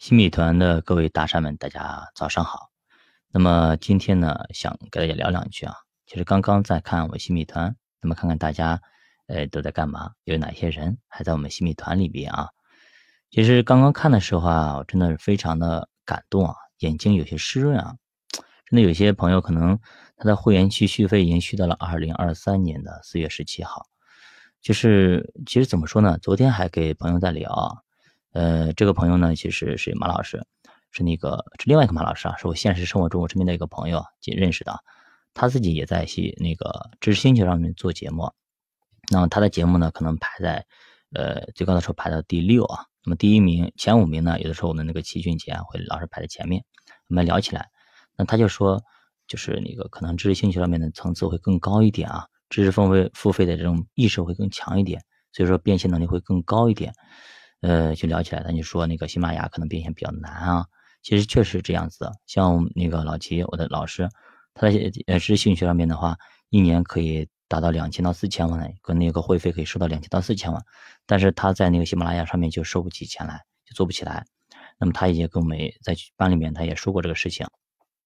新米团的各位大山们，大家早上好。那么今天呢，想跟大家聊两句啊。其实刚刚在看我新米团，那么看看大家，呃，都在干嘛？有哪些人还在我们新米团里边啊？其实刚刚看的时候啊，我真的是非常的感动啊，眼睛有些湿润啊。真的有些朋友可能他的会员期续费已经续到了二零二三年的四月十七号。就是其实怎么说呢？昨天还给朋友在聊。呃，这个朋友呢，其实是马老师，是那个是另外一个马老师啊，是我现实生活中我身边的一个朋友认识的，他自己也在去那个知识星球上面做节目，那么他的节目呢，可能排在呃最高的时候排到第六啊，那么第一名前五名呢，有的时候我们那个齐俊杰会老是排在前面，我们聊起来，那他就说，就是那个可能知识星球上面的层次会更高一点啊，知识付费付费的这种意识会更强一点，所以说变现能力会更高一点。呃，就聊起来，他就说那个喜马拉雅可能变现比较难啊。其实确实这样子的，像那个老齐，我的老师，他在呃知识兴趣上面的话，一年可以达到两千到四千万，跟那个会费可以收到两千到四千万，但是他在那个喜马拉雅上面就收不起钱来，就做不起来。那么他也跟我们在班里面他也说过这个事情。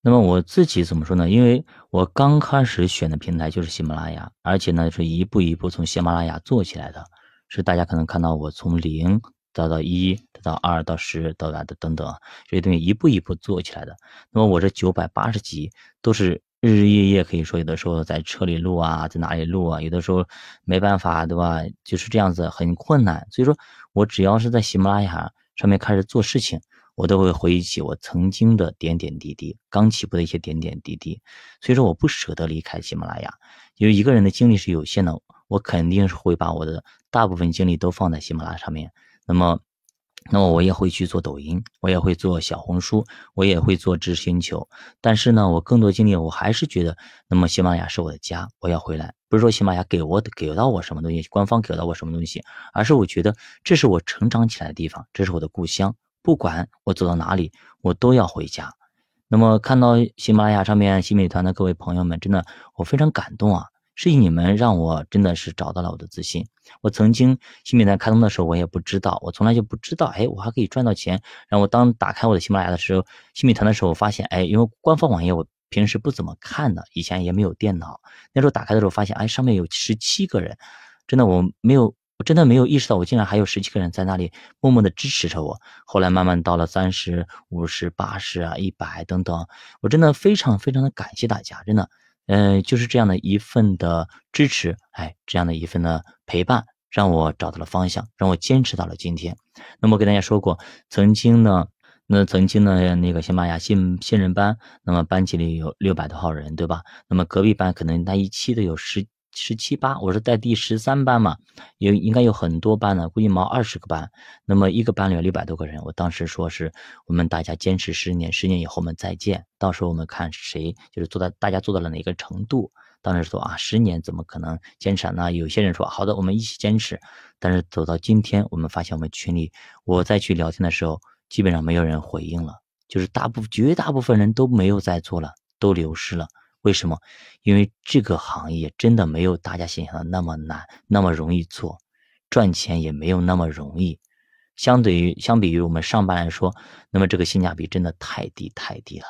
那么我自己怎么说呢？因为我刚开始选的平台就是喜马拉雅，而且呢是一步一步从喜马拉雅做起来的，是大家可能看到我从零。到到一，到二，到十，到达的等等，这些东西一步一步做起来的。那么我这九百八十集都是日日夜夜，可以说有的时候在车里录啊，在哪里录啊，有的时候没办法，对吧？就是这样子很困难。所以说我只要是在喜马拉雅上面开始做事情，我都会回忆起我曾经的点点滴滴，刚起步的一些点点滴滴。所以说我不舍得离开喜马拉雅，因为一个人的精力是有限的，我肯定是会把我的大部分精力都放在喜马拉雅上面。那么，那么我也会去做抖音，我也会做小红书，我也会做知识星球。但是呢，我更多精力，我还是觉得，那么喜马拉雅是我的家，我要回来。不是说喜马拉雅给我给到我什么东西，官方给到我什么东西，而是我觉得这是我成长起来的地方，这是我的故乡。不管我走到哪里，我都要回家。那么看到喜马拉雅上面新美团的各位朋友们，真的我非常感动啊。是你们让我真的是找到了我的自信。我曾经新米团开通的时候，我也不知道，我从来就不知道，哎，我还可以赚到钱。然后我当打开我的喜马拉雅的时候，新米团的时候，我发现，哎，因为官方网页我平时不怎么看的，以前也没有电脑，那时候打开的时候发现，哎，上面有十七个人，真的我没有，我真的没有意识到，我竟然还有十七个人在那里默默的支持着我。后来慢慢到了三十五十、八十啊、一百等等，我真的非常非常的感谢大家，真的。嗯，就是这样的一份的支持，哎，这样的一份的陪伴，让我找到了方向，让我坚持到了今天。那么，跟大家说过，曾经呢，那曾经呢，那个喜马拉雅新新人班，那么班级里有六百多号人，对吧？那么隔壁班可能那一期都有十。十七八，我是在第十三班嘛，有应该有很多班呢，估计毛二十个班，那么一个班里有六百多个人。我当时说是我们大家坚持十年，十年以后我们再见，到时候我们看谁就是做到大家做到了哪个程度。当时说啊，十年怎么可能坚持呢？有些人说好的，我们一起坚持。但是走到今天，我们发现我们群里，我再去聊天的时候，基本上没有人回应了，就是大部绝大部分人都没有在做了，都流失了。为什么？因为这个行业真的没有大家想象的那么难，那么容易做，赚钱也没有那么容易。相对于相比于我们上班来说，那么这个性价比真的太低太低了。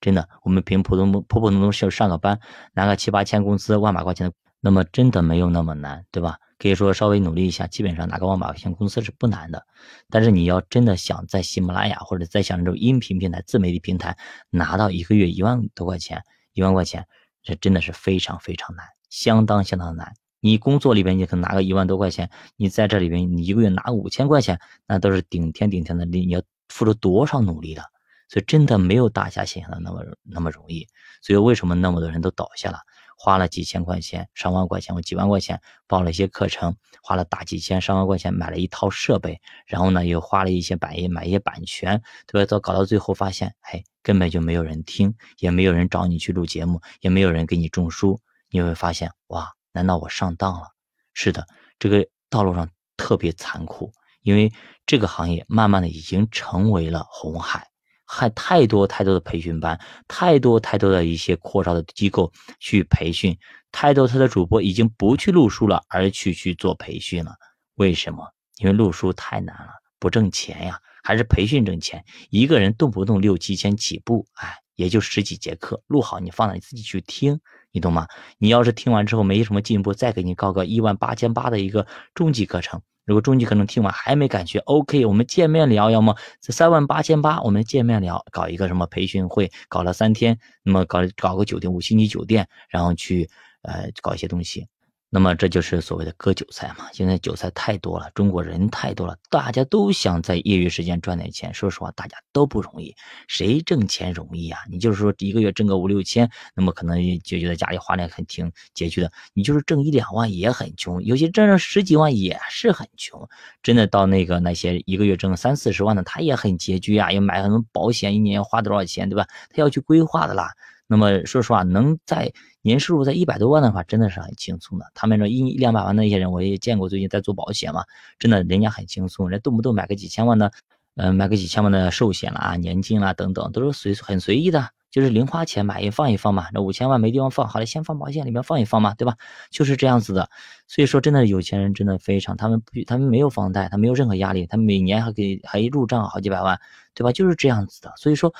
真的，我们凭普通普普通通上上个班，拿个七八千工资，万把块钱的，那么真的没有那么难，对吧？可以说稍微努力一下，基本上拿个万把块钱工资是不难的。但是你要真的想在喜马拉雅或者在像这种音频平台、自媒体平台拿到一个月一万多块钱。一万块钱，这真的是非常非常难，相当相当难。你工作里边你可能拿个一万多块钱，你在这里边你一个月拿五千块钱，那都是顶天顶天的。你你要付出多少努力的？所以真的没有大家想象的那么那么容易。所以为什么那么多人都倒下了？花了几千块钱、上万块钱或几万块钱报了一些课程，花了大几千、上万块钱买了一套设备，然后呢又花了一些版买一些版权，对吧？到搞到最后发现，哎，根本就没有人听，也没有人找你去录节目，也没有人给你种书，你会发现，哇，难道我上当了？是的，这个道路上特别残酷，因为这个行业慢慢的已经成为了红海。还太多太多的培训班，太多太多的一些扩招的机构去培训，太多他的主播已经不去录书了，而去去做培训了。为什么？因为录书太难了，不挣钱呀。还是培训挣钱。一个人动不动六七千起步，哎，也就十几节课，录好你放那，你自己去听，你懂吗？你要是听完之后没什么进步，再给你搞个一万八千八的一个中级课程。如果中级课程听完还没感觉，OK，我们见面聊，要么这三万八千八，我们见面聊，搞一个什么培训会，搞了三天，那么搞搞个酒店五星级酒店，然后去呃搞一些东西。那么这就是所谓的割韭菜嘛？现在韭菜太多了，中国人太多了，大家都想在业余时间赚点钱。说实话，大家都不容易，谁挣钱容易啊？你就是说一个月挣个五六千，那么可能就觉得家里花的很挺拮据的。你就是挣一两万也很穷，有些挣上十几万也是很穷。真的到那个那些一个月挣三四十万的，他也很拮据啊，要买很多保险，一年要花多少钱，对吧？他要去规划的啦。那么说实话，能在年收入在一百多万的话，真的是很轻松的。他们说一两百万的一些人，我也见过，最近在做保险嘛，真的人家很轻松，人动不动买个几千万的，嗯，买个几千万的寿险啦、年金啦等等，都是随很随意的，就是零花钱买一放一放嘛。那五千万没地方放，好了，先放保险里面放一放嘛，对吧？就是这样子的。所以说，真的有钱人真的非常，他们不，他们没有房贷，他没有任何压力，他每年还给还入账好几百万，对吧？就是这样子的。所以说。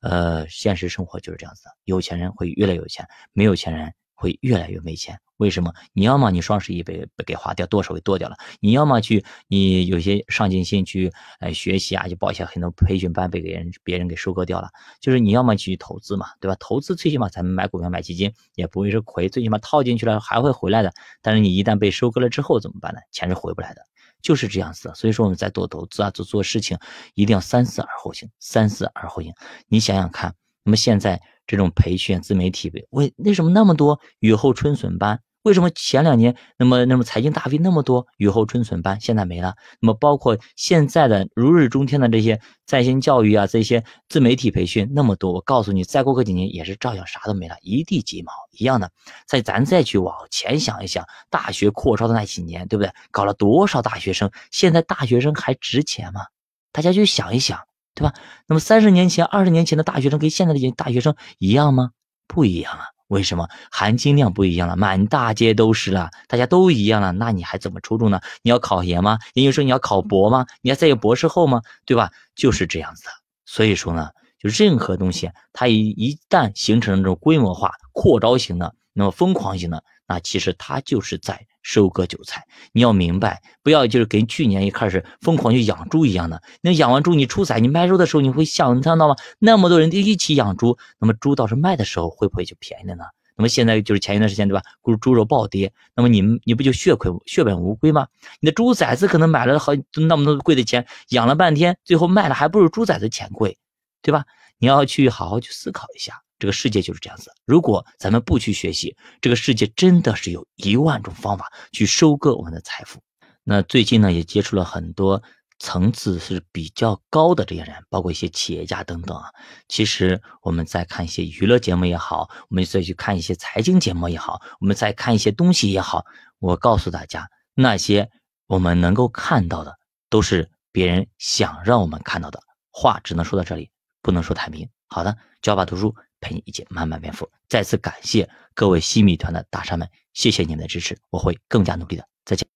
呃，现实生活就是这样子的，有钱人会越来越有钱，没有钱人会越来越没钱。为什么？你要么你双十一被被给花掉，剁手给剁掉了；你要么去你有些上进心去呃学习啊，就报一些很多培训班被别人别人给收割掉了。就是你要么去投资嘛，对吧？投资最起码咱们买股票买基金也不会是亏，最起码套进去了还会回来的。但是你一旦被收割了之后怎么办呢？钱是回不来的。就是这样子，所以说我们在做投资啊，做做事情，一定要三思而后行，三思而后行。你想想看，那么现在这种培训自媒体，为为什么那么多雨后春笋般？为什么前两年那么那么财经大 V 那么多雨后春笋班现在没了？那么包括现在的如日中天的这些在线教育啊，这些自媒体培训那么多，我告诉你，再过个几年也是照样啥都没了，一地鸡毛一样的。再咱再去往前想一想，大学扩招的那几年，对不对？搞了多少大学生？现在大学生还值钱吗？大家去想一想，对吧？那么三十年前、二十年前的大学生跟现在的大学生一样吗？不一样啊。为什么含金量不一样了？满大街都是了，大家都一样了，那你还怎么出众呢？你要考研吗？研究生你要考博吗？你要再有博士后吗？对吧？就是这样子的。所以说呢，就任何东西，它一一旦形成这种规模化、扩招型的，那么疯狂型的，那其实它就是在收割韭菜。你要明白，不要就是跟去年一开始疯狂去养猪一样的。那养完猪你出崽，你卖肉的时候你会想你看到吗？那么多人一起养猪，那么猪倒是卖的时候会不会就便宜了呢？那么现在就是前一段时间对吧？猪猪肉暴跌，那么你们你不就血亏血本无归吗？你的猪崽子可能买了好那么多贵的钱，养了半天，最后卖了还不如猪崽子钱贵，对吧？你要去好好去思考一下。这个世界就是这样子。如果咱们不去学习，这个世界真的是有一万种方法去收割我们的财富。那最近呢，也接触了很多层次是比较高的这些人，包括一些企业家等等啊。其实我们在看一些娱乐节目也好，我们再去看一些财经节目也好，我们再看一些东西也好，我告诉大家，那些我们能够看到的，都是别人想让我们看到的。话只能说到这里，不能说太明。好的，教爸读书。陪你一起慢慢变富。再次感谢各位西米团的大沙们，谢谢你们的支持，我会更加努力的。再见。